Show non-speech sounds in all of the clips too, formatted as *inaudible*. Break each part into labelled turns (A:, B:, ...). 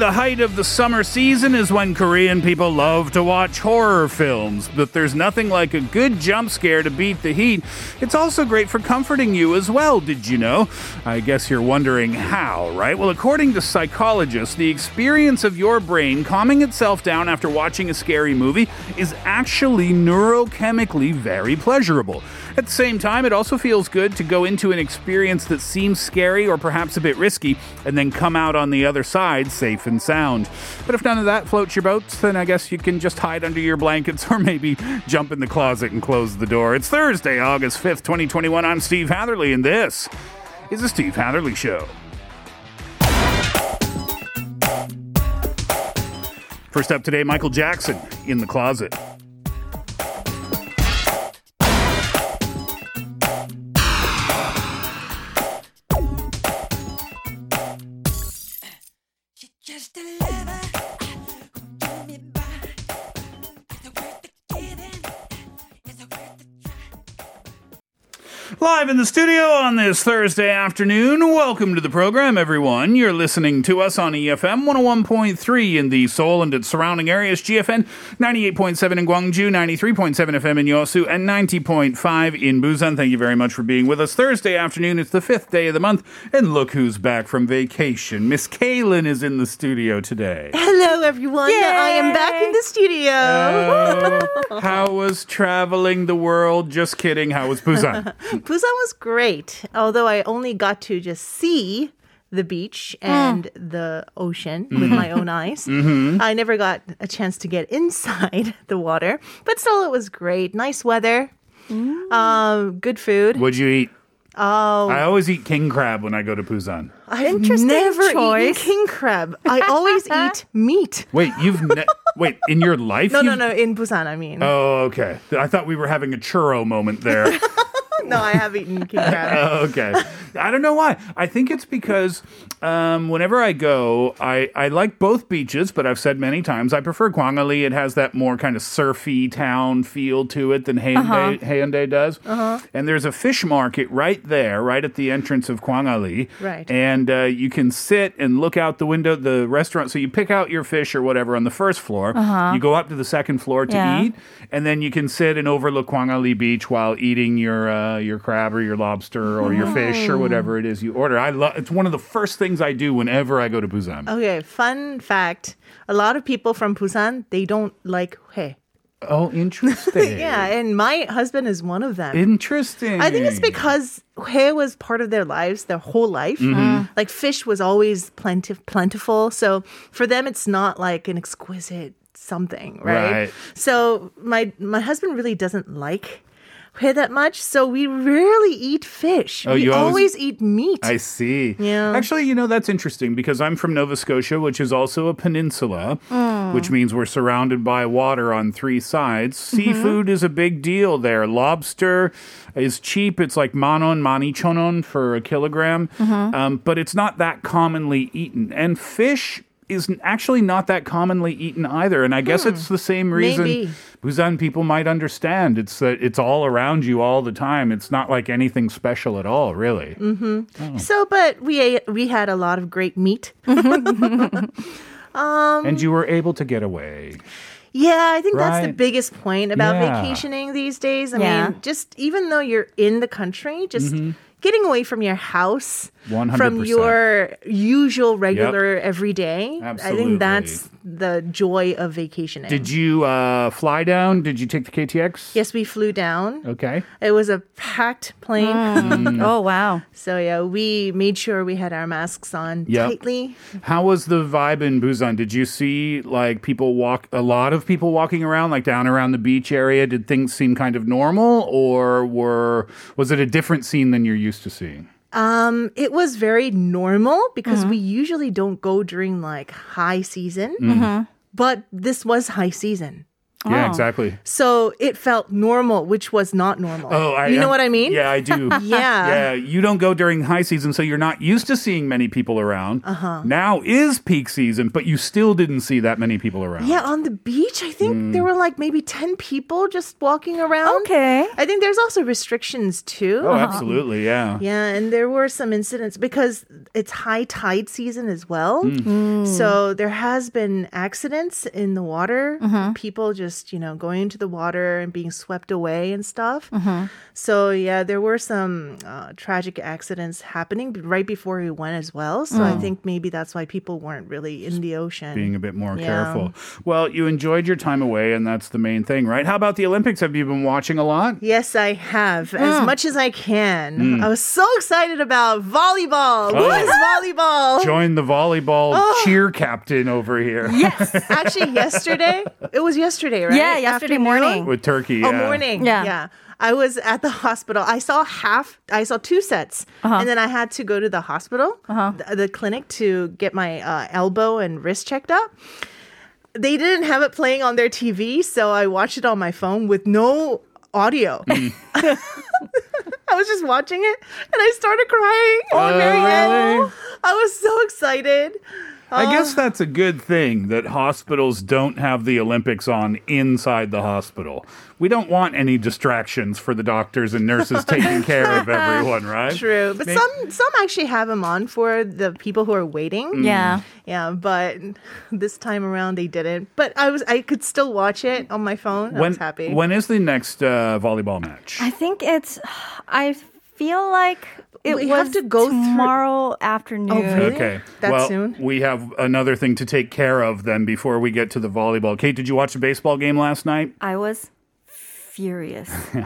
A: the height of the summer season is when Korean people love to watch horror films, but there's nothing like a good jump scare to beat the heat. It's also great for comforting you as well, did you know? I guess you're wondering how, right? Well, according to psychologists, the experience of your brain calming itself down after watching a scary movie is actually neurochemically very pleasurable. At the same time, it also feels good to go into an experience that seems scary or perhaps a bit risky and then come out on the other side safe and sound. But if none of that floats your boat, then I guess you can just hide under your blankets *laughs* or maybe jump in the closet and close the door. It's Thursday, August 5th, 2021. I'm Steve Hatherley, and this is the Steve Hatherley Show. First up today, Michael Jackson in the closet.
B: Just a lover
A: Live in the studio on this Thursday afternoon. Welcome to the program, everyone. You're listening to us on EFM 101.3 in the Seoul and its surrounding areas, GFN 98.7 in Gwangju, 93.7 FM in Yosu, and 90.5 in Busan. Thank you very much for being with us. Thursday afternoon, it's the fifth day of the month, and look who's back from vacation. Miss Kaylin is in the studio today.
C: Hello, everyone. Yeah, I am back in the studio.
A: Uh, how was traveling the world? Just kidding. How was Busan? *laughs*
C: Busan was great, although I only got to just see the beach ah. and the ocean with my mm-hmm. own eyes. Mm-hmm. I never got a chance to get inside *laughs* the water, but still, it was great. Nice weather, mm. um, good food.
A: What'd you eat?
C: Oh,
A: I always eat king crab when I go to Busan.
C: I've
D: Interesting
C: never eaten king crab. I always *laughs* eat meat.
A: Wait, you've ne- wait in your life?
C: No, no,
A: you've-
C: no. In Busan, I mean.
A: Oh, okay. I thought we were having a churro moment there. *laughs*
C: No, I have eaten *laughs* king crab.
A: Oh, okay. I don't know why. I think it's because um, whenever I go, I, I like both beaches, but I've said many times I prefer Gwangali. It has that more kind of surfy town feel to it than Haeundae, Haeundae does. And there's a fish market right there, right at the entrance of Gwangali.
C: Right.
A: And uh, you can sit and look out the window, the restaurant. So you pick out your fish or whatever on the first floor. You go up to the second floor to
D: Yeah.
A: eat, and then you can sit and overlook Gwangali Beach while eating your uh, your crab or your lobster or your fish or whatever it is you order. I love. It's one of the first things I do whenever I go to Busan.
C: Okay, fun fact. A lot of people from Busan, they don't like hui.
A: Oh, interesting. *laughs*
C: Yeah, and my husband is one of them.
A: Interesting.
C: I think it's because hui was part of their lives, their whole life.
A: Mm-hmm.
C: Like fish was always plenty, plentiful. So for them, it's not like an exquisite something, right?
A: Right.
C: So my my husband really doesn't like hui that much. So we rarely eat fish.
A: Oh,
C: we
A: you always-
C: always eat meat.
A: I see.
C: Yeah.
A: Actually, you know, that's interesting because I'm from Nova Scotia, which is also a peninsula, mm. which means we're surrounded by water on three sides. Mm-hmm. Seafood is a big deal there. Lobster is cheap. It's like manon, mani chonon for a kilogram, mm-hmm. um, but it's not that commonly eaten. And fish is actually not that commonly eaten either. And I guess hmm. it's the same reason
C: Maybe.
A: Busan people might understand. It's that it's all around you all the time. It's not like anything special at all, really. Mm-hmm. Oh.
C: So, but we ate, we had a lot of great meat. *laughs*
A: Um, and you were able to get away.
C: Yeah, I think that's the biggest point about
A: Yeah.
C: vacationing these days. I
D: Yeah.
C: mean, just even though you're in the country, just
A: Mm-hmm.
C: Getting away from your house,
A: 100%.
C: from your usual, regular, everyday. I think that's the joy of vacationing.
A: Did you uh, fly down? Did you take the KTX?
C: yes, we flew down.
A: Okay.
C: It was a packed plane.
A: Mm. *laughs*
D: Oh wow.
C: So, yeah, we made sure we had our masks on
A: Yep.
C: tightly.
A: How was the vibe in Busan? Did you see like people walk, a lot of people walking around, like down around the beach area? Did things seem kind of normal, or were was it a different scene than you're used to seeing?
C: Um, it was very normal because
A: Mm-hmm.
C: we usually don't go during like high season.
A: Mm.
C: But this was high season.
A: Yeah, exactly.
C: So it felt normal, which was not normal.
A: Oh, I,
C: you know what I mean?
A: Yeah, I do. *laughs*
C: Yeah.
A: Yeah, you don't go during high season, so you're not used to seeing many people around. Uh-huh. Now is peak season, but you still didn't see that many people around.
C: Yeah, on the beach, I think
A: Mm.
C: there were like maybe 10 people just walking around.
D: Okay.
C: I think there's also restrictions too.
A: Oh, absolutely. Yeah.
C: Yeah, and there were some incidents because it's high tide season as well.
A: Mm.
C: So there has been accidents in the water.
A: Mm-hmm.
C: People just, you know, going into the water and being swept away and stuff.
A: Mm-hmm.
C: So yeah, there were some uh, tragic accidents happening right before we went as well. So I think maybe that's why people weren't really in the ocean.
A: Mm. Being a bit more
C: Yeah.
A: careful. Well, you enjoyed your time away, and that's the main thing, right? How about the Olympics? Have you been watching a lot?
C: Yes, I have
A: Mm.
C: as much as I can. I was so excited about volleyball. What
A: Oh.
C: is volleyball?
A: Join the volleyball
C: Oh.
A: cheer captain over here Yes. *laughs*
C: Actually, yesterday it was yesterday, right?
D: Yeah, yesterday
C: Afternoon?
D: morning.
A: with Turkey.
C: Oh, morning.
D: Yeah.
C: yeah. I was at the hospital. I saw half. I saw two sets, uh-huh. and then I had to go to the hospital, uh-huh. the, the clinic, to get my uh, elbow and wrist checked up. They didn't have it playing on their TV, so I watched it on my phone with no audio. Mm. *laughs* I was just watching it, and I started crying.
A: Oh,
C: very *laughs*
A: really?
C: I was so excited.
A: I guess that's a good thing that hospitals don't have the Olympics on inside the hospital. We don't want any distractions for the doctors and nurses taking *laughs* care of everyone, *laughs* right?
C: True, but
A: May-
C: some some actually have them on for the people who are waiting.
D: Yeah.
C: Yeah, but this time around they didn't. But I was I could still watch it on my phone. I
A: When,
C: was happy.
A: when is the next uh, volleyball match?
D: I think it's. *sighs* I feel like it
C: We
D: was
C: have to go through-
D: tomorrow afternoon.
C: Oh, really?
A: Okay.
C: That
A: well,
C: soon?
A: we have another thing to take care of then before we get to the volleyball. Kate, did you watch the baseball game last night?
D: I was furious. *laughs*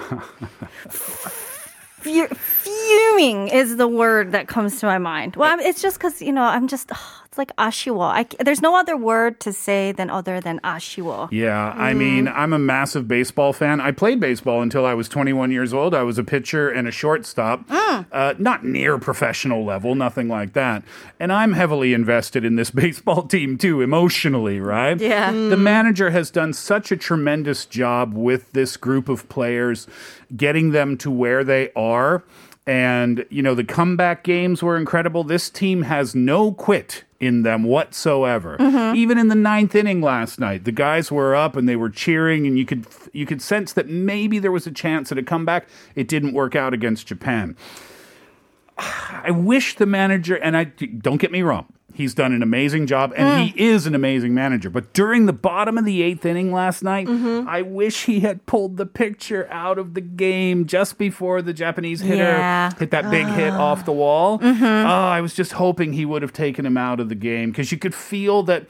D: Fuming is the word that comes to my mind. Well, I'm, it's just because you know I'm just it's like ashiwo. I, c- there's no other word to say than other than ashiwo.
A: Yeah, I mm. mean, I'm a massive baseball fan. I played baseball until I was 21 years old. I was a pitcher and a shortstop, mm. uh, not near professional level, nothing like that. And I'm heavily invested in this *laughs* baseball team too, emotionally, right?
D: Yeah.
A: The mm. manager has done such a tremendous job with this group of players, getting them to where they are. And, you know, the comeback games were incredible. This team has no quit in them whatsoever. Mm-hmm. Even in the ninth inning last night, the guys were up and they were cheering, and you could you could sense that maybe there was a chance at a comeback. It didn't work out against Japan. I wish the manager, and I don't get me wrong, he's done an amazing job, and he mm. is an amazing manager. But during the bottom of the eighth inning last night, mm-hmm. I wish he had pulled the picture out of the game just before the Japanese hitter
D: Yeah.
A: hit that big hit off the ah. wall. Oh, I was just hoping he would have taken him out of the game because you could feel that.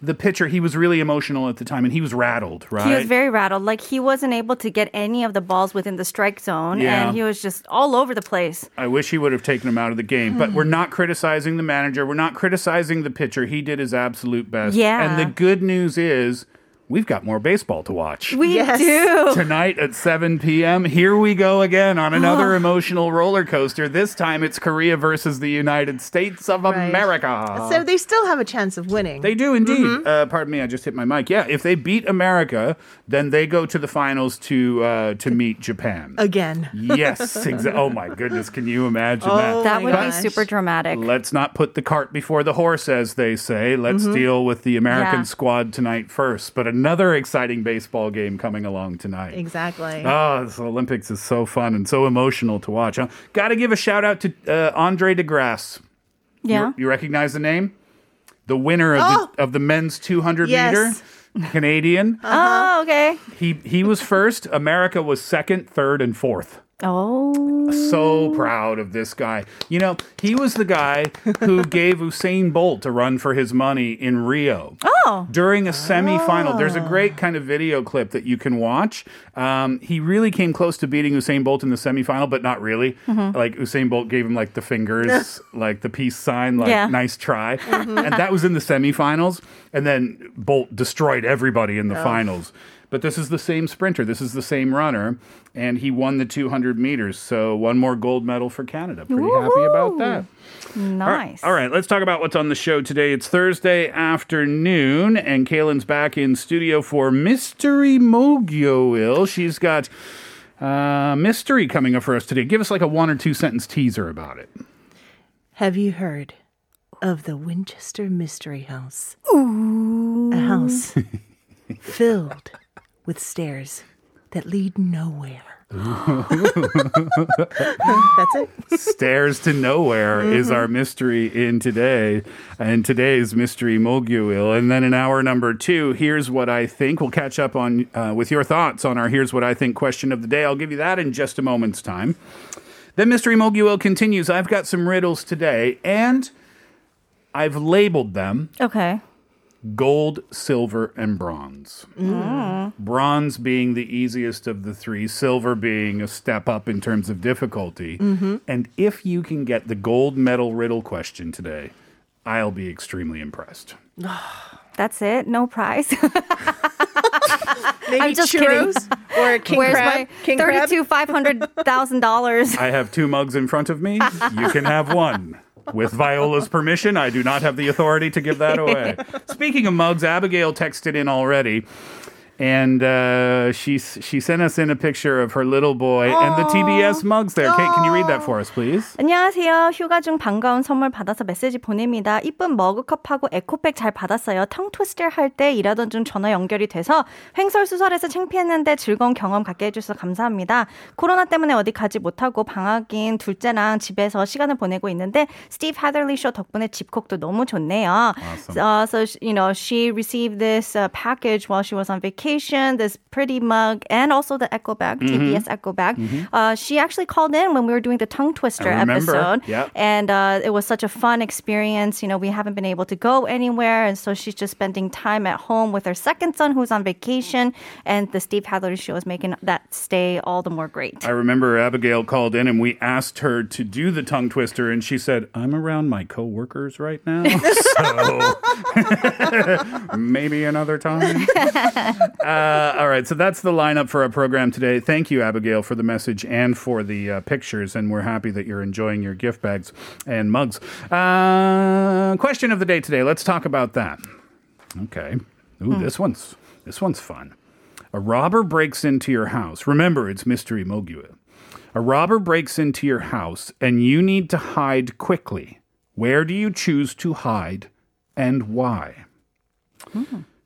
A: The pitcher, he was really emotional at the time and he was rattled, right?
D: He was very rattled. Like he wasn't able to get any of the balls within the strike zone,
A: Yeah.
D: and he was just all over the place.
A: I wish he would have taken him out of the game. But we're not criticizing the manager. We're not criticizing the pitcher. He did his absolute best.
D: Yeah.
A: And the good news is we've got more baseball to watch.
D: We
C: Yes.
D: do.
A: Tonight at 7 p.m., here we go again on another *gasps* emotional roller coaster. This time it's Korea versus the United States of
C: Right.
A: America.
C: so they still have a chance of winning.
A: They do indeed. Uh, pardon me, I just hit my mic. Yeah, if they beat America, then they go to the finals to uh, to meet Japan.
C: again.
A: yes, exa- Oh my goodness, can you imagine that?
C: Oh
D: That
C: my
D: would be super dramatic.
A: Let's not put the cart before the horse, as they say. Let's deal with the American
D: Yeah.
A: squad tonight first. But another exciting baseball game coming along tonight.
C: Exactly.
A: Oh, this Olympics is so fun and so emotional to watch. Huh? Got to give a shout out to uh, Andre DeGrasse.
D: Yeah.
A: You, you recognize the name? The winner of,
C: Oh.
A: the, of the men's 200
C: Yes.
A: meter, *laughs* Canadian.
D: Oh, okay.
A: He he was first. America was second, third, and fourth.
D: Oh.
A: So proud of this guy. You know, he was the guy who *laughs* gave Usain Bolt a run for his money in Rio.
D: Oh.
A: During a semifinal, there's a great kind of video clip that you can watch. Um, he really came close to beating Usain Bolt in the semifinal, but not really.
D: Mm-hmm.
A: Like Usain Bolt gave him like the fingers, *laughs* like the peace sign, like
D: Yeah.
A: nice try. And that was in the semifinals. And then Bolt destroyed everybody in the finals. But this is the same sprinter. This is the same runner. And he won the 200 meters. So one more gold medal for Canada. Pretty happy about that.
D: Nice.
A: All right, let's talk about what's on the show today. It's Thursday afternoon, and Kaylin's back in studio for Mystery Mokyoil. She's got uh, mystery coming up for us today. Give us like a one or two sentence teaser about it.
C: Have you heard of the Winchester Mystery House? Ooh. A house *laughs* filled with stairs that lead nowhere. *laughs* That's it.
A: Stairs to Nowhere is our mystery in today, and today's mystery Mokyoil. And then in hour number two, here's what I think. We'll catch up on uh, with your thoughts on our here's what I think question of the day. I'll give you that in just a moment's time. Then mystery Mokyoil continues. I've got some riddles today, and I've labeled them
D: Okay.
A: Gold, silver, and bronze. Mm. Bronze being the easiest of the three, silver being a step up in terms of difficulty. Mm-hmm. And if you can get the gold medal riddle question today, I'll be extremely impressed. *sighs*
D: That's it. No prize. *laughs*
C: Maybe
D: I'm just
C: churros or king
D: Where's
C: crab.
D: my
C: king crab.
D: thirty-two five hundred thousand dollars?
A: I have two mugs in front of me. You can have one. *laughs* With Viola's permission, I do not have the authority to give that away. *laughs* Speaking of mugs, Abigail texted in already. And uh, she she sent us in a picture of her little boy and the TBS mugs there. Kate, can you read that for us, please?
D: 안녕하세요. 휴가 중 반가운 선물 받아서 메시지 보냅니다. 이쁜 머그컵하고 에코백 잘 받았어요. 텅 트위스터 할때 일하던 중 전화 연결이 돼서 횡설수설해서 창피했는데 즐거운 경험 갖게 해주셔서 감사합니다. 코로나 때문에 어디 가지 못하고 방학인 둘째랑 집에서 시간을 보내고 있는데 스티브 하들리 쇼 덕분에 집콕도 너무 좋네요. Uh, so you know she received this uh, package while she was on vacation. This pretty mug and also the echo bag, TBS echo bag. Uh, she actually called in when we were doing the tongue twister episode.
A: Yep.
D: And uh, it was such a fun experience. You know, we haven't been able to go anywhere. And so she's just spending time at home with her second son who's on vacation. And the Steve Hadley show is making that stay all the more great.
A: I remember Abigail called in and we asked her to do the tongue twister, and she said, I'm around my coworkers right now. *laughs* So *laughs* maybe another time. *laughs* Uh, all right, so that's the lineup for our program today. Thank you, Abigail, for the message and for the uh, pictures, and we're happy that you're enjoying your gift bags and mugs. Uh, question of the day today. Let's talk about that. Okay. Ooh, this one's this one's fun. A robber breaks into your house. Remember, it's Mystery Mogul. A robber breaks into your house and you need to hide quickly. Where do you choose to hide and why?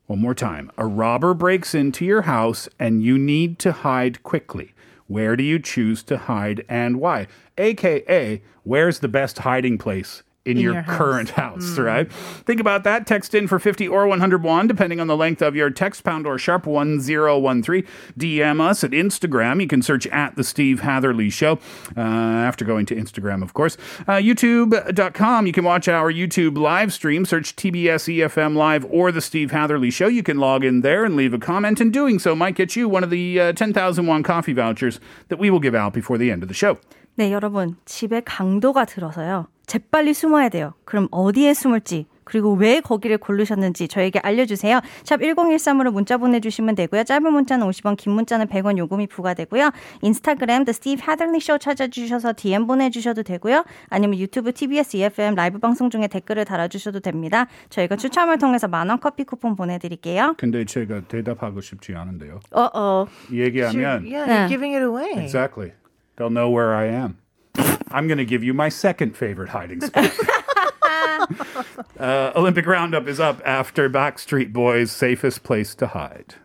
A: One more time. A robber breaks into your house and you need to hide quickly. Where do you choose to hide and why? AKA, where's the best hiding place? In, your,
C: your house.
A: current house, right? Think about that. Text in for 50 or 101, depending on the length of your text, pound or sharp 1013. DM us at Instagram. You can search at The Steve Hatherley Show uh, after going to Instagram, of course. Uh, YouTube.com. You can watch our YouTube live stream. Search TBS EFM Live or The Steve Hatherley Show. You can log in there and leave a comment, and doing so might get you one of the uh, 10,000 won coffee vouchers that we will give out before the end of the show.
D: 네, 여러분. 집에 강도가 들어서요. 재빨리 숨어야 돼요. 그럼 어디에 숨을지, 그리고 왜 거기를 고르셨는지 저에게 알려주세요. 샵 1013으로 문자 보내주시면 되고요. 짧은 문자는 50원, 긴 문자는 100원 요금이 부과되고요. 인스타그램 The Steve Hatherley Show 찾아주셔서 DM 보내주셔도 되고요. 아니면 유튜브 TBS EFM 라이브 방송 중에 댓글을 달아주셔도 됩니다. 저희가 추첨을 통해서 만원 커피 쿠폰 보내드릴게요.
A: 근데 제가 대답하고 싶지 않은데요.
D: 어어.
A: 얘기하면
C: Yeah,
D: Yeah.
C: you're giving it away.
A: Exactly. They'll know where I am. I'm going to give you my second favorite hiding spot. *laughs* uh, Olympic Roundup is up after Backstreet Boys' Safest Place to Hide.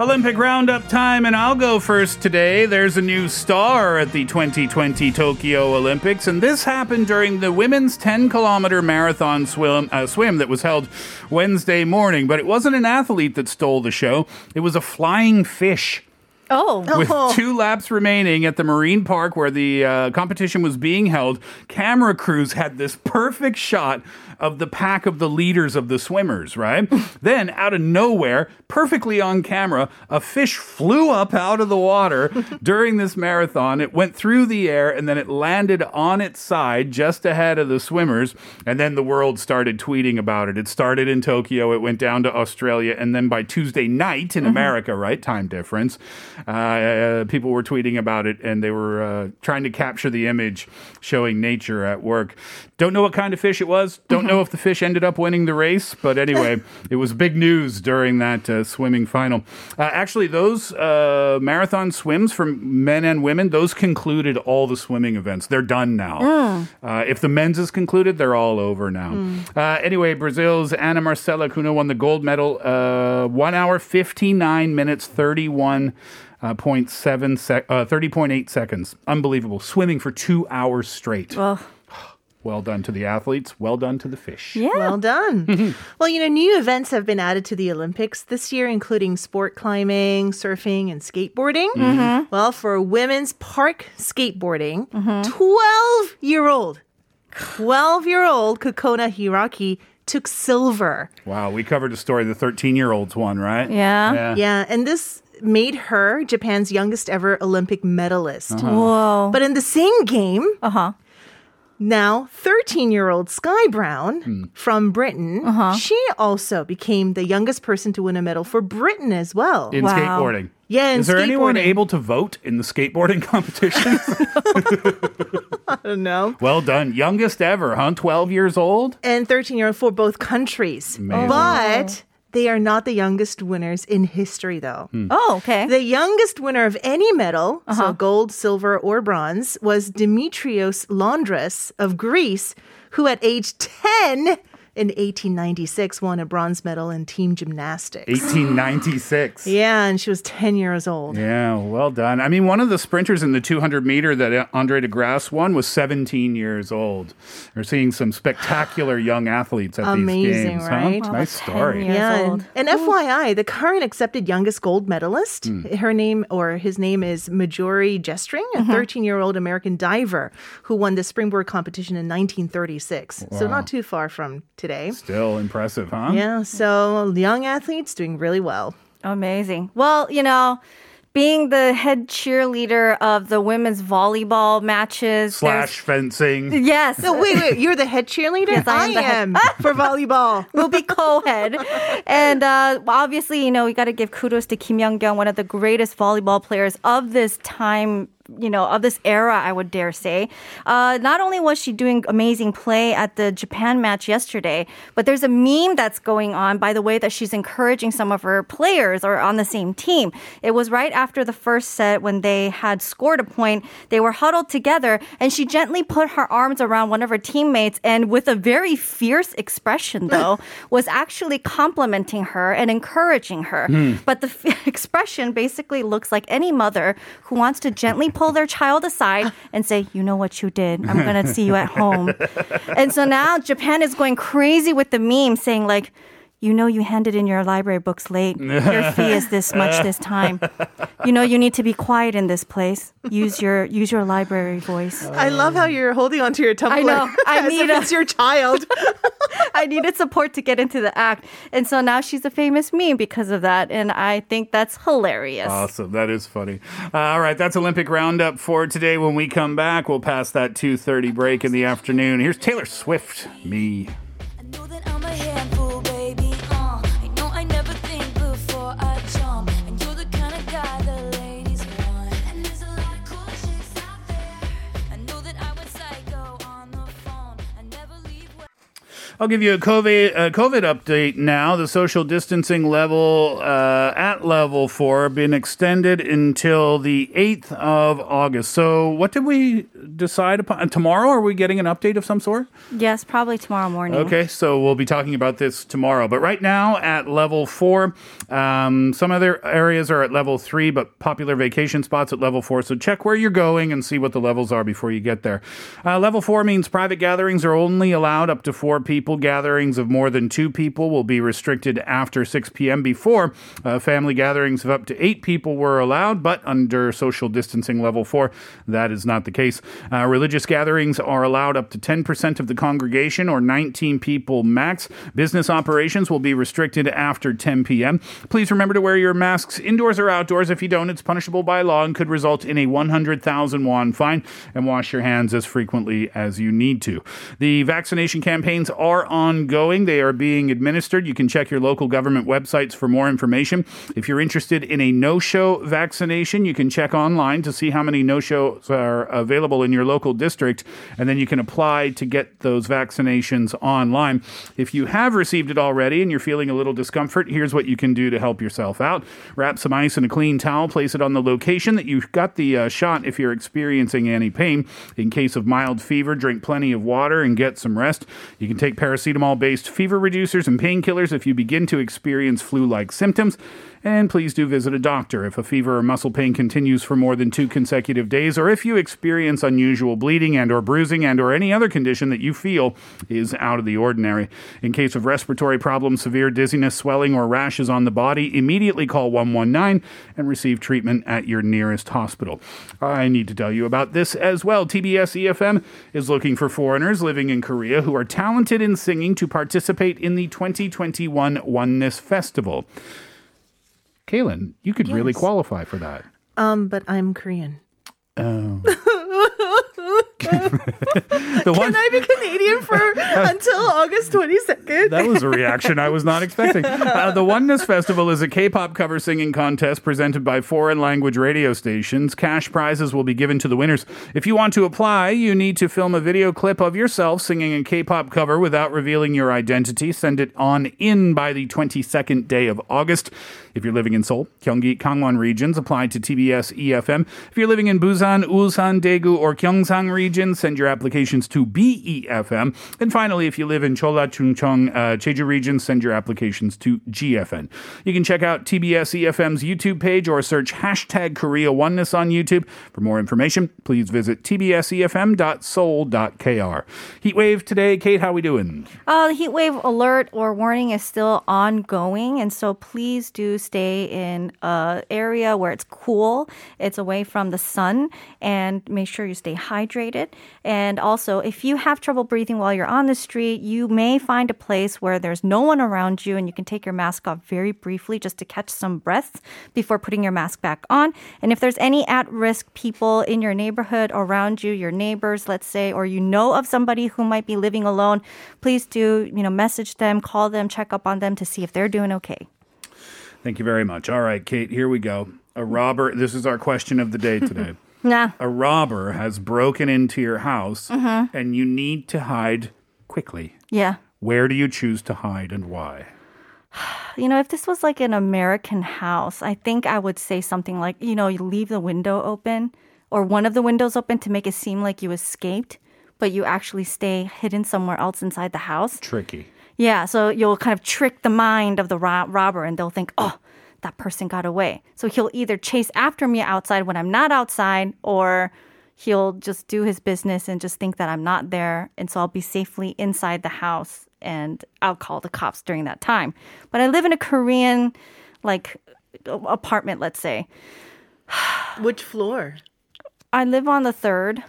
A: Olympic Roundup time, and I'll go first today. There's a new star at the 2020 Tokyo Olympics, and this happened during the women's 10 kilometer marathon swim, uh, swim that was held Wednesday morning. But it wasn't an athlete that stole the show, it was a flying fish.
D: Oh.
A: With *laughs* two laps remaining at the marine park where the uh, competition was being held, camera crews had this perfect shot of the pack of the leaders of the swimmers, right? *laughs* then, out of nowhere, perfectly on camera, a fish flew up out of the water *laughs* during this marathon. It went through the air and then it landed on its side just ahead of the swimmers. And then the world started tweeting about it. It started in Tokyo, it went down to Australia, and then by Tuesday night in America, right? Time difference. Uh, people were tweeting about it and they were uh, trying to capture the image showing nature at work. Don't know what kind of fish it was. Don't know if the fish ended up winning the race, but anyway, *laughs* it was big news during that uh, swimming final. Uh, actually, those uh, marathon swims for men and women, those concluded all the swimming events. They're done now. Uh, if the men's is concluded, they're all over now. Uh, anyway, Brazil's Ana Marcela Cunha won the gold medal. Uh, one hour, 59 minutes, 31. Uh, 0.7 sec- uh, 30.8 seconds. Unbelievable. Swimming for two hours straight.
D: Well,
A: Well done to the athletes. Well done to the fish.
D: yeah.
C: Well done. *laughs* well, you know, new events have been added to the Olympics this year, including sport climbing, surfing, and skateboarding. Well, for women's park skateboarding, 12 year old, 12 year old Kokona Hiraki took silver.
A: Wow, we covered the story the 13 year olds one, right?
D: Yeah.
C: Yeah, and this made her Japan's youngest ever Olympic medalist. Uh-huh.
D: Whoa.
C: But in the same game,
D: Uh huh.
C: Now, 13 year old Sky Brown hmm. from Britain, uh-huh. she also became the youngest person to win a medal for Britain as well.
A: In
D: Wow.
A: skateboarding.
C: Yeah, in
A: Is there anyone able to vote in the skateboarding *laughs* competition? *laughs*
C: I don't know.
A: well done. Youngest ever, huh? 12 years old?
C: And 13 year old for both countries.
A: Amazing.
C: But they are not the youngest winners in history, though. Hmm.
D: Oh, okay.
C: The youngest winner of any medal, so uh-huh. gold, silver, or bronze, was Dimitrios Loundras of Greece, who at age 10 in 1896 won a bronze medal in team gymnastics.
A: 1896.
C: Yeah, and she was 10 years old.
A: Yeah, well done. I mean, one of the sprinters in the 200 meter that Andre de Grasse won was 17 years old. We're seeing some spectacular young athletes at
C: Amazing,
A: these games.
C: right?
A: Huh?
C: Wow,
A: Nice story.
C: Yeah, and, and FYI, the current accepted youngest gold medalist,
A: Hmm.
C: her name or his name is Marjorie Gestring, a 13 year old American diver who won the springboard competition in 1936. So not too far from today.
A: Still impressive, huh?
C: Yeah, so young athletes doing really well.
D: Amazing. Well, you know, being the head cheerleader of the women's volleyball matches.
A: Slash fencing.
D: Yes.
C: No, wait, wait, you're the head cheerleader?
D: Yes, I am the head-
C: am *laughs* for volleyball.
D: we'll be co-head. and uh, obviously, you know, we got to give kudos to Kim Yeon-koung, one of the greatest volleyball players of this time. You know, of this era, I would dare say. Uh, not only was she doing amazing play at the Japan match yesterday, but there's a meme that's going on by the way that she's encouraging some of her players or on the same team. It was right after the first set when they had scored a point. They were huddled together, and she gently put her arms around one of her teammates, and with a very fierce expression, *laughs* though, was actually complimenting her and encouraging her. But the f- *laughs* expression basically looks like any mother who wants to gently pull their child aside and say, "You know what you did. I'm gonna see you at home." and so now Japan is going crazy with the meme, saying like. You know, you handed in your library books late. Your *laughs* fee is this much this time. You know, you need to be quiet in this place. Use your use your library voice.
C: I love how you're holding onto your tumbler.
D: I know. I *laughs*
C: as
D: need
C: if
D: a-
C: it's your child. *laughs*
D: I needed support to get into the act. And so now she's a famous meme because of that. And I think that's hilarious.
A: Awesome. That is funny. Uh, all right, that's Olympic Roundup for today. When we come back, we'll pass that 2.30 break in the afternoon. Here's Taylor Swift, Me. I'll give you a COVID, uh, COVID update now. The social distancing level uh, at level four been extended until the 8th of August. So, what did we decide upon? Tomorrow, are we getting an update of some sort?
D: yes, probably tomorrow morning.
A: Okay, so we'll be talking about this tomorrow. But right now at level four, um, some other areas are at level three, but popular vacation spots at level four. So check where you're going and see what the levels are before you get there. Uh, level four means private gatherings are only allowed up to four people. People gatherings of more than two people will be restricted after 6 p.m. Before, uh, family gatherings of up to eight people were allowed, but under social distancing level four, that is not the case. Uh, religious gatherings are allowed up to 10% of the congregation or 19 people max. Business operations will be restricted after 10 p.m. Please remember to wear your masks indoors or outdoors. If you don't, it's punishable by law and could result in a 100,000 won fine. And wash your hands as frequently as you need to. The vaccination campaigns are ongoing. They are being administered. You can check your local government websites for more information. If you're interested in a no-show vaccination, you can check online to see how many no-shows are available in your local district, and then you can apply to get those vaccinations online. If you have received it already and you're feeling a little discomfort, here's what you can do to help yourself out. Wrap some ice in a clean towel, place it on the location that you got the uh, shot if you're experiencing any pain. In case of mild fever, drink plenty of water and get some rest. You can take paracetamol based fever reducers and painkillers if you begin to experience flu like symptoms. And please do visit a doctor if a fever or muscle pain continues for more than two consecutive days or if you experience unusual bleeding and or bruising and or any other condition that you feel is out of the ordinary. In case of respiratory problems, severe dizziness, swelling or rashes on the body, immediately call 119 and receive treatment at your nearest hospital. I need to tell you about this as well. TBS EFM is looking for foreigners living in Korea who are talented in singing to participate in the 2021 Oneness Festival. Kaylin, you could really qualify for that.
C: Um, but I'm Korean.
A: Oh. *laughs* the one
C: Can I be Canadian for *laughs* until August 22nd?
A: that was a reaction I was not expecting. *laughs* Uh, the Oneness Festival is a K-pop cover singing contest presented by foreign language radio stations. Cash prizes will be given to the winners. If you want to apply, you need to film a video clip of yourself singing a K-pop cover without revealing your identity. Send it on in by the 22nd day of August. If you're living in Seoul, Gyeonggi, Gangwon regions, apply to TBS EFM. If you're living in Busan, Ulsan, Daegu, or Gyeongsang regions, send your applications to BEFM. And finally, if you live in Chola, Chungcheong, uh, Jeju regions, send your applications to GFN. You can check out TBS EFM's YouTube page or search hashtag Korea Oneness on YouTube. For more information, please visit tbsefm.seoul.kr. Heatwave today, Kate, how we doing?
D: Uh, the heat wave alert or warning is still ongoing, and so please do stay in a area where it's cool, it's away from the sun, and make sure you stay hydrated. And also, if you have trouble breathing while you're on the street, you may find a place where there's no one around you, and you can take your mask off very briefly just to catch some breaths before putting your mask back on. And if there's any at-risk people in your neighborhood around you, your neighbors, let's say, or you know of somebody who might be living alone, please do, you know, message them, call them, check up on them to see if they're doing okay.
A: Thank you very much. All right, Kate, here we go. A robber, this is our question of the day today. *laughs*
D: Nah.
A: a robber has broken into your house mm-hmm. and you need to hide quickly.
D: Yeah.
A: Where do you choose to hide and why? *sighs*
D: You know, if this was like an American house, I think I would say something like, you know, you leave the window open or one of the windows open to make it seem like you escaped, but you actually stay hidden somewhere else inside the house.
A: Tricky.
D: Yeah, so you'll kind of trick the mind of the ro- robber and they'll think, oh, that person got away. So he'll either chase after me outside when I'm not outside or he'll just do his business and just think that I'm not there. And so I'll be safely inside the house and I'll call the cops during that time. But I live in a Korean, like, apartment, let's say. *sighs*
C: Which floor?
D: I live on the third.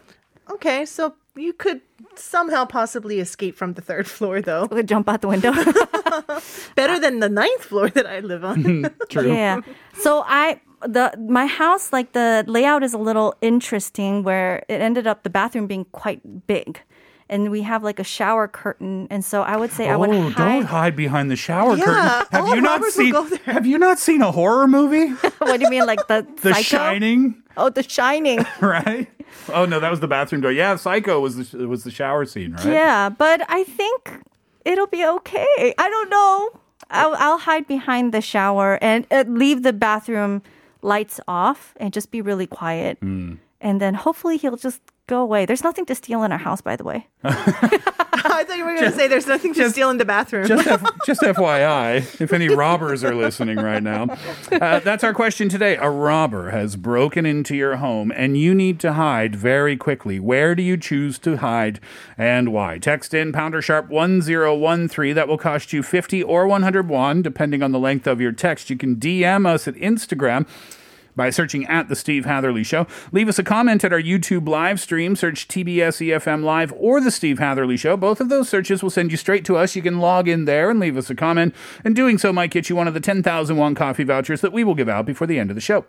C: Okay, so you could somehow possibly escape from the third floor, though.
D: I could jump out the window. *laughs*
C: Better than the ninth floor that I live on. *laughs*
A: True.
D: Yeah. So I the my house like the layout is a little interesting where it ended up the bathroom being quite big. And we have like a shower curtain, and so I would say I would
A: Oh,
D: hide.
A: don't hide behind the shower
C: Yeah,
A: curtain. Have
C: all
A: you not
C: robbers
A: seen. Have you not seen a horror movie? *laughs*
D: what do you mean, like the *laughs*
A: The
D: Psycho?
A: Shining,
D: Oh, The Shining. *laughs*
A: right? Oh no, that was the bathroom door. Yeah, Psycho was the was the shower scene, right?
D: Yeah, but I think it'll be okay. I don't know. I'll, I'll hide behind the shower and uh, leave the bathroom lights off and just be really quiet.
A: Hmm.
D: And then hopefully he'll just go away. There's nothing to steal in our house, by the way. *laughs* *laughs*
C: I thought you were going to say there's nothing to steal in the bathroom.
A: Just, F- *laughs* just FYI, if any robbers are listening right now. Uh, that's our question today. A robber has broken into your home and you need to hide very quickly. Where do you choose to hide and why? Text in pounder sharp 1013. That will cost you 50 or 100 won, depending on the length of your text. You can DM us at Instagram by searching at The Steve Hatherley Show. Leave us a comment at our YouTube live stream. Search TBS EFM Live or The Steve Hatherley Show. Both of those searches will send you straight to us. You can log in there and leave us a comment. And doing so might get you one of the 10,000 won coffee vouchers that we will give out before the end of the show.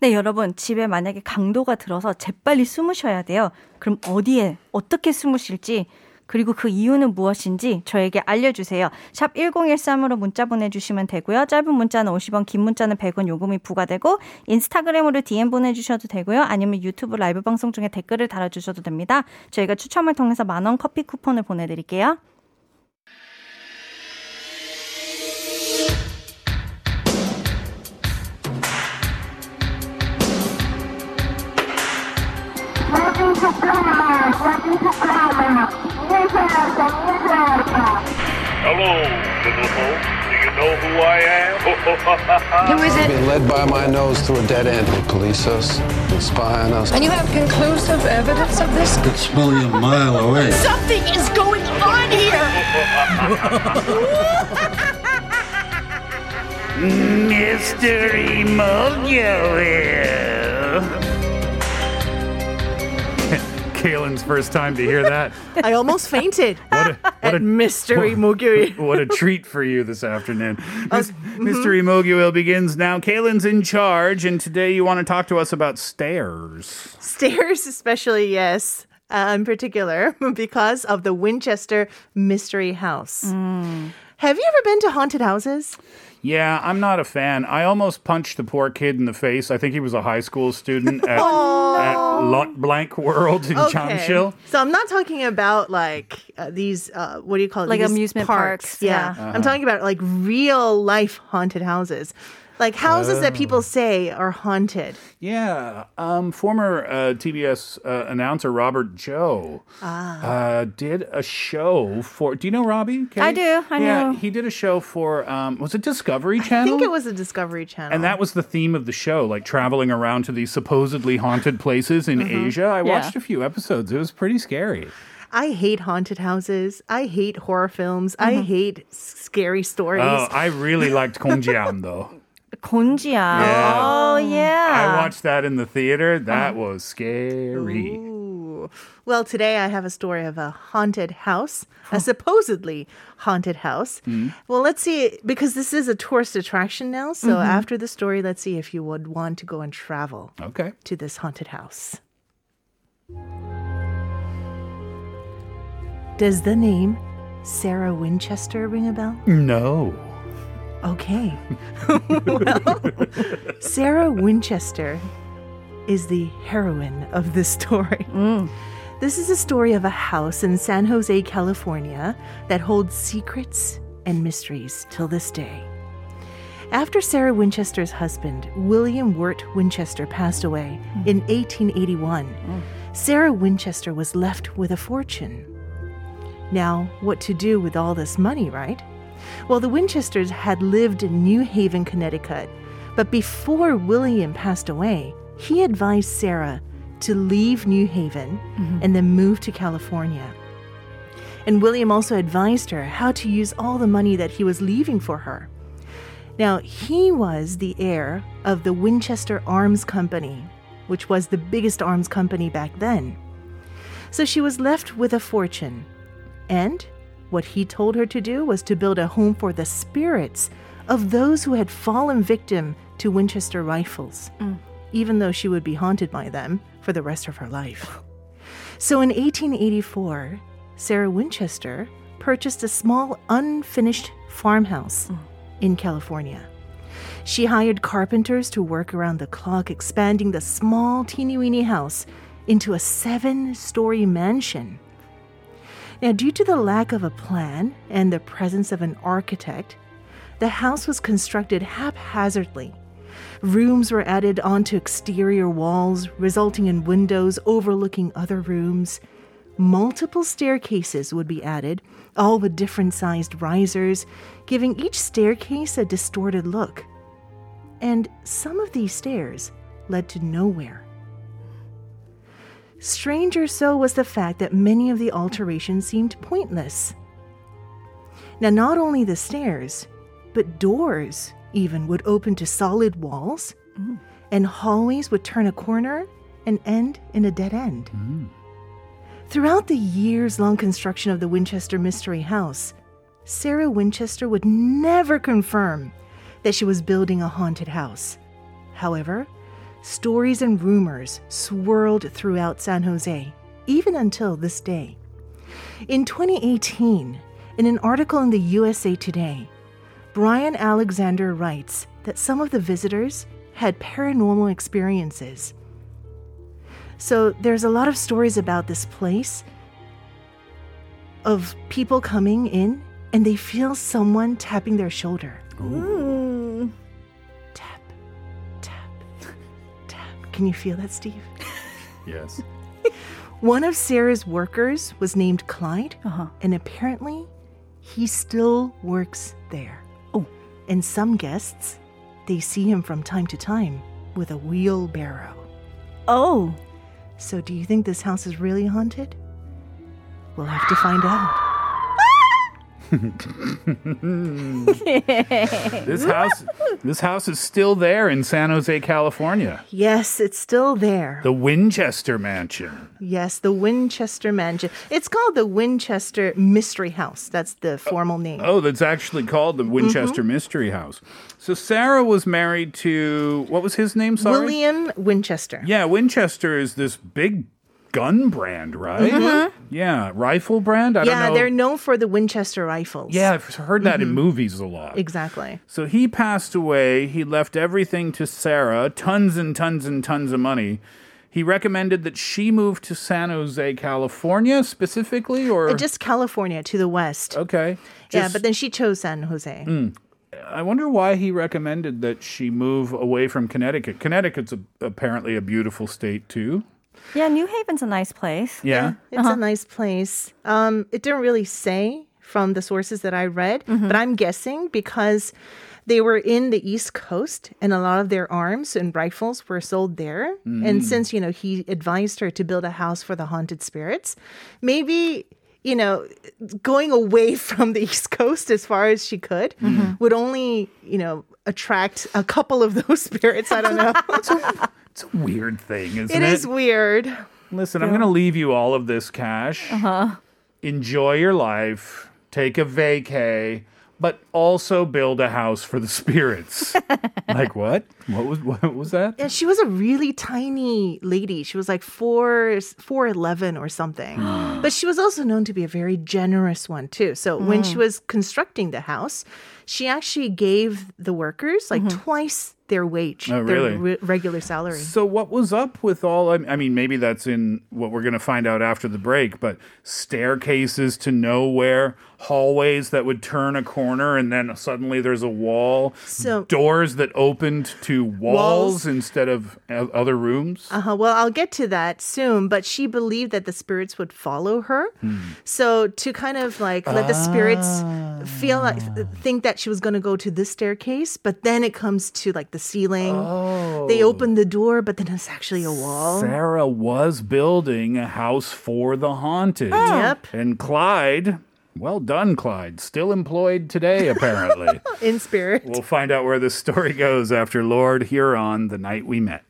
D: 네, 여러분, 집에 만약에 강도가 들어서 재빨리 숨으셔야 돼요. 그럼 어디에, 어떻게 숨으실지, 그리고 그 이유는 무엇인지 저에게 알려주세요. 샵 1013으로 문자 보내주시면 되고요. 짧은 문자는 50원, 긴 문자는 100원 요금이 부과되고, 인스타그램으로 DM 보내주셔도 되고요. 아니면 유튜브 라이브 방송 중에 댓글을 달아주셔도 됩니다. 저희가 추첨을 통해서 만원 커피 쿠폰을 보내드릴게요.
E: Hello, little folks. Do you know who I am? *laughs*
F: Who is it?
G: Being led by my nose through a dead end. They police us, they spy on us.
F: And you have conclusive evidence of this?
H: It's only a mile away.
F: Something is going on here! *laughs*
A: Mystery Mogul. Kaylin's first time to hear that. *laughs*
C: I almost fainted
A: What a, what a
C: Mystery Moguri. *laughs*
A: What a treat for you this afternoon. Mis- Mystery Moguel begins now. Kaylin's in charge, and today you want to talk to us about stairs.
C: Stairs, especially, yes. Uh, in particular, *laughs* because of the Winchester Mystery House. Have you ever been to haunted houses?
A: Yeah, I'm not a fan. I almost punched the poor kid in the face. I think he was a high school student at, *laughs* at Lot Blank World in Jamshil.
C: So I'm not talking about like uh, these, uh, what do you call it?
D: Like
C: These
D: amusement parks,
C: Yeah.
D: yeah.
C: I'm talking about like real life haunted houses. Like houses that people say are haunted.
A: Yeah, um, former uh, TBS uh, announcer Robert Joe uh, did a show for. Do you know Robbie? Kay?
D: I do, I
A: yeah,
D: know.
A: he did a show for. Um, was it Discovery Channel?
C: I think it was a Discovery Channel.
A: And that was the theme of the show, like traveling around to these supposedly haunted places in
C: Mm-hmm.
A: Asia. I
D: Yeah.
A: watched a few episodes. It was pretty scary.
C: I hate haunted houses. I hate horror films. I
D: Mm-hmm.
C: hate scary stories.
A: Oh, I really liked Gonjiam though. *laughs*
D: Konjiya.
A: Yeah.
D: Oh, yeah.
A: I watched that in the theater. That uh-huh. was scary.
C: Ooh. Well, today I have a story of a haunted house, a supposedly haunted house.
A: Mm-hmm.
C: Well, let's see, because this is a tourist attraction now. So
A: mm-hmm.
C: after the story, let's see if you would want to go and travel
A: okay.
C: to this haunted house. Does the name Sarah Winchester ring a bell?
A: No.
C: Okay. well, Sarah Winchester is the heroine of this story. Mm. This is a story of a house in San Jose, California that holds secrets and mysteries till this day. After Sarah Winchester's husband, William Wirt Winchester, passed away mm. in 1881, mm. Sarah Winchester was left with a fortune. Now, what to do with all this money, right? Well, the Winchesters had lived in New Haven, Connecticut, but before William passed away, he advised Sarah to leave New Haven mm-hmm. and then move to California. And William also advised her how to use all the money that he was leaving for her. Now, he was the heir of the Winchester Arms Company, which was the biggest arms company back then. So she was left with a fortune. And what he told her to do was to build a home for the spirits of those who had fallen victim to Winchester rifles, mm. even though she would be haunted by them for the rest of her life. So in 1884, Sarah Winchester purchased a small unfinished farmhouse mm. in California. She hired carpenters to work around the clock, expanding the small, teeny weeny house into a seven story mansion. Now, due to the lack of a plan and the presence of an architect, the house was constructed haphazardly, Rooms were added onto exterior walls, resulting in windows overlooking other rooms. Multiple staircases would be added, all with different sized risers, giving each staircase a distorted look. And some of these stairs led to nowhere. Stranger so was the fact that many of the alterations seemed pointless. Now, not only the stairs, but doors even would open to solid walls, mm. and hallways would turn a corner and end in a dead end. Mm. Throughout the years long construction of the Winchester Mystery House, Sarah Winchester would never confirm that she was building a haunted house. However, stories and rumors swirled throughout San Jose, even until this day. In 2018, in an article in the USA Today, Brian Alexander writes that some of the visitors had paranormal experiences. So there's a lot of stories about this place of people coming in and they feel someone tapping their shoulder. Tap, Can you feel that, Steve?
A: Yes. *laughs*
C: One of Sarah's workers was named Clyde, uh-huh. and apparently he still works there.
D: Oh.
C: And some guests, they see him from time to time with a wheelbarrow.
D: Oh.
C: So, do you think this house is really haunted? We'll have to find out.
A: This house this house is still there in San Jose, California.
C: Yes, it's still there.
A: The Winchester Mansion.
C: Yes, the Winchester Mansion. It's called the Winchester Mystery House. That's the formal name.
A: Oh, that's actually called the Winchester mm-hmm. Mystery House. So Sarah was married to what was his name? Sorry.
C: William Winchester.
A: Yeah, Winchester is this big gun brand, right? Yeah, rifle brand. I
C: Mm-hmm. Yeah,
A: don't know.
C: they're known for the Winchester rifles.
A: yeah, I've heard that in movies a lot.
C: Exactly.
A: So he passed away. He left everything to Sarah, tons and tons and tons of money. He recommended that she move to San Jose, California, specifically, or
C: Uh, Just California to the west.
A: okay.
C: yeah, but then she chose San Jose.
A: I wonder why he recommended that she move away from Connecticut. Connecticut's a, apparently a beautiful state too.
D: Yeah, New Haven's a nice place.
A: Yeah.
C: It's uh-huh. a nice place. Um, it didn't really say from the sources that I read, mm-hmm. but I'm guessing because they were in the East Coast and a lot of their arms and rifles were sold there. And mm. since, you know, he advised her to build a house for the haunted spirits, maybe, you know, going away *laughs* from the East Coast as far as she could mm-hmm. would only, you know, attract a couple of those *laughs* spirits. I don't know.
A: It's a weird thing, isn't
C: it
A: it?
C: is weird.
A: Listen, I'm going to leave you all of this cash. Uh-huh. Enjoy your life. Take a vacay, but also build a house for the spirits. *laughs* like what? What was what was that?
C: And she was a really tiny lady. She was like four, four eleven or something. *gasps* but she was also known to be a very generous one too. So when she was constructing the house, she actually gave the workers like twice their wage,
A: Oh,
C: their re- regular salary.
A: So what was up with all? I I mean, maybe that's in what we're going to find out after the break. But staircases to nowhere, hallways that would turn a corner, and then suddenly there's a wall.
C: So-
A: doors that opened to walls,
C: Walls.
A: instead of other rooms.
C: Uh-huh. Well, I'll get to that soon, but she believed that the spirits would follow her. So to kind of like let the spirits feel like think that she was going to go to this staircase, but then it comes to like the ceiling. They open the door, but then it's actually a wall.
A: Sarah was building a house for the haunted.
C: Yep.
A: And Clyde, well done, Clyde. Still employed today, apparently. *laughs*
C: In spirit.
A: we'll find out where this story goes after Lord Huron, the night we met.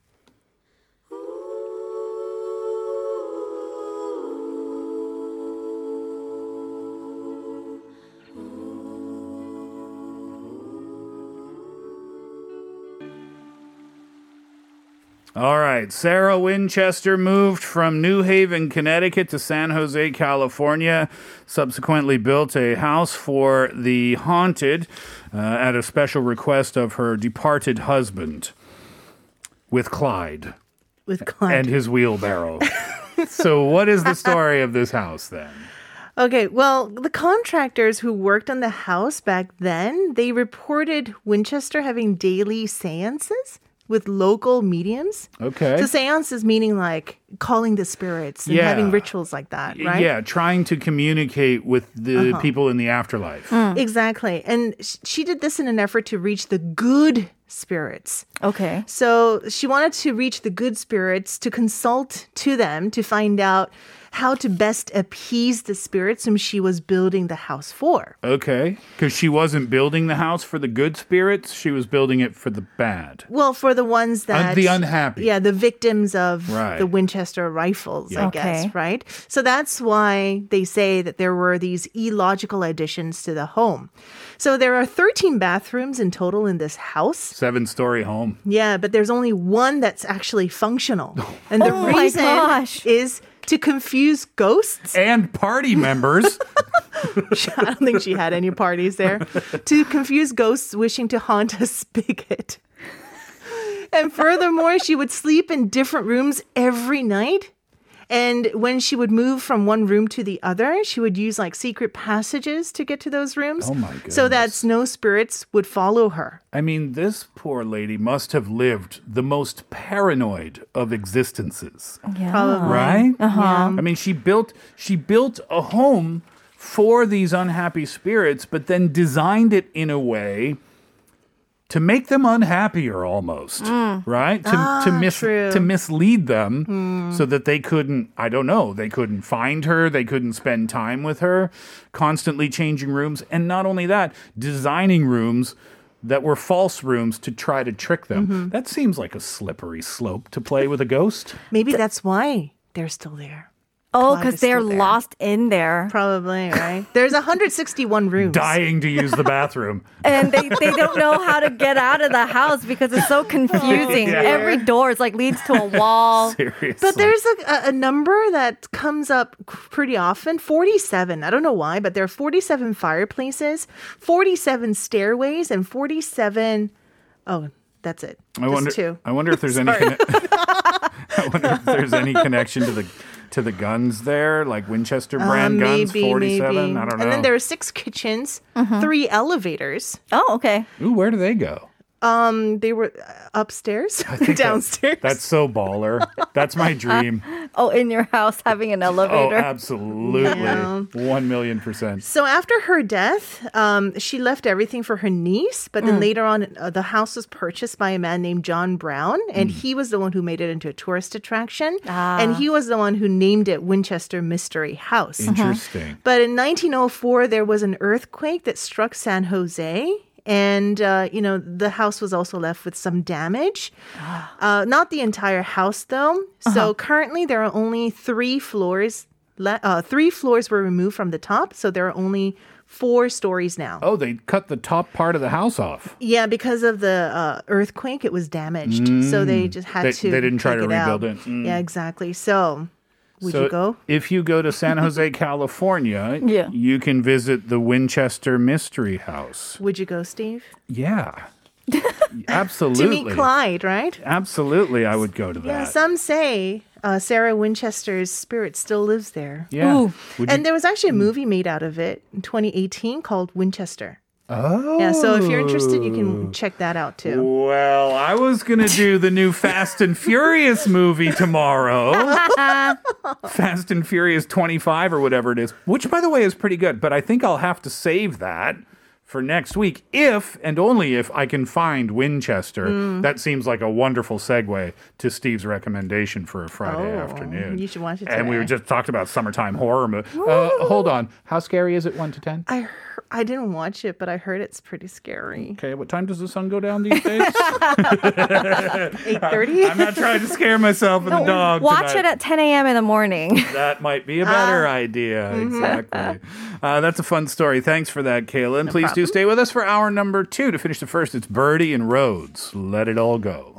A: All right. Sarah Winchester moved from New Haven, Connecticut to San Jose, California. Subsequently built a house for the haunted uh, at a special request of her departed husband with Clyde
C: with Clyde.
A: and his wheelbarrow. *laughs* so, what is the story of this house then?
C: Okay, well, the contractors who worked on the house back then, they reported Winchester having daily seances with local mediums.
A: Okay.
C: So seances meaning like calling the spirits and
A: Yeah.
C: having rituals like that, right?
A: Yeah, trying to communicate with the uh-huh. people in the afterlife. Mm.
C: Exactly. And sh- she did this in an effort to reach the good spirits.
D: Okay.
C: So she wanted to reach the good spirits to consult to them to find out how to best appease the spirits whom she was building the house for.
A: Okay. Because she wasn't building the house for the good spirits, she was building it for the bad.
C: Well, for the ones uh, that
A: the unhappy.
C: yeah, the victims of
A: Right.
C: the Winchester rifles,
A: Yeah.
C: I guess, right? So that's why they say that there were these illogical additions to the home. So there are 13 bathrooms in total in this house.
A: Seven story home.
C: Yeah, but there's only one that's actually functional, *laughs* and the
D: Oh
C: reason
D: gosh.
C: is to confuse ghosts.
A: And party *laughs* members.
C: I don't think she had any parties there. to confuse ghosts wishing to haunt a spigot. And furthermore, she would sleep in different rooms every night. And when she would move from one room to the other, she would use like secret passages to get to those rooms.
A: Oh my
C: So that snow spirits would follow her.
A: I mean, this poor lady must have lived the most paranoid of existences.
C: Probably.
A: Right? Uh-huh. I mean, she built she built a home for these unhappy spirits, but then designed it in a way to make them unhappier almost. Mm. Right? To ah, to mis-
C: true.
A: to mislead them hmm. so that they couldn't, I don't know, they couldn't find her, they couldn't spend time with her, constantly changing rooms, and not only that, designing rooms that were false rooms to try to trick them. Mm-hmm. That seems like a slippery slope to play with a ghost.
C: Maybe that's why they're still there.
D: Oh, because they're
C: there.
D: lost in there.
C: Probably, right? There's 161 *laughs* rooms.
A: dying to use the bathroom. *laughs*
D: and they, they don't know how to get out of the house because it's so *laughs* confusing.
A: Yeah.
D: Every door is like leads to a wall.
A: Seriously.
C: But there's a, a number that comes up pretty often 47. I don't know why, but there are 47 fireplaces, 47 stairways, and 47. Oh, that's it.
A: I
C: Just
A: wonder.
C: two.
A: I wonder if there's any. Conne- I wonder if there's any connection to the to the guns there, like Winchester
C: Uh,
A: brand guns, forty-seven.
C: maybe.
A: I don't know.
C: And then there are six kitchens, three elevators.
D: Oh, okay.
A: Ooh, where do they go?
C: Um, they were uh, upstairs,
A: I *laughs* that-
C: downstairs.
A: that's so baller. That's my *laughs* dream.
D: Oh, in your house having an elevator. *laughs*
A: Oh,
D: elevator.
A: absolutely,
C: Yeah.
A: one million percent.
C: So after her death, um, she left everything for her niece. But then later on, uh, the house was purchased by a man named John Brown, and he was the one who made it into a tourist attraction. Ah. And he was the one who named it Winchester Mystery House.
A: Interesting.
C: But in 1904, there was an earthquake that struck San Jose. And, uh, you know, the house was also left with some damage. Uh, not the entire house, though. So currently, there are only three floors. Le- uh, three floors were removed from the top. So there are only four stories now.
A: Oh, they cut the top part of the house off.
C: Yeah, because of the uh, earthquake, it was damaged. So they just had
A: They-
C: to.
A: they didn't try to
C: it out.
A: rebuild it. Mm.
C: Yeah, exactly. So, would
A: so
C: you go?
A: If you go to San Jose, *laughs* California,
D: Yeah.
A: you can visit the Winchester Mystery House.
C: Would you go, Steve?
A: Yeah. *laughs*
C: To
A: Absolutely.
C: meet Clyde, right?
A: Absolutely, I would go to that.
C: Yeah, some say uh, Sarah Winchester's spirit still lives there.
A: Yeah.
D: Ooh.
C: And there was actually a movie made out of it in 2018 called Winchester.
A: Oh.
C: Yeah, so if you're interested, you can check that out too.
A: Well, I was going to do the new Fast and Furious movie tomorrow. *laughs* Fast and Furious 25 or whatever it is, which by the way is pretty good, but I think I'll have to save that for next week if and only if I can find Winchester.
C: Mm.
A: That seems like a wonderful segue to Steve's recommendation for a Friday
C: Oh,
A: afternoon.
C: you should watch it
A: And we were just talked about summertime horror movie. Uh, hold on. How scary is it 1 to 10?
C: I heard, I didn't watch it, but I heard it's pretty scary.
A: Okay, what time does the sun go down these days? *laughs*
C: 8:30.
A: I'm not trying to scare myself and the dog.
D: Watch
A: tonight.
D: it at 10 a.m. in the morning. *laughs*
A: That might be a better
C: Ah.
A: idea.
C: Mm-hmm.
A: Exactly. uh, that's a fun story. Thanks for that, Kayla. And please do stay with us for hour number two. To finish the first, it's Birdy and Rhodes. Let it all go.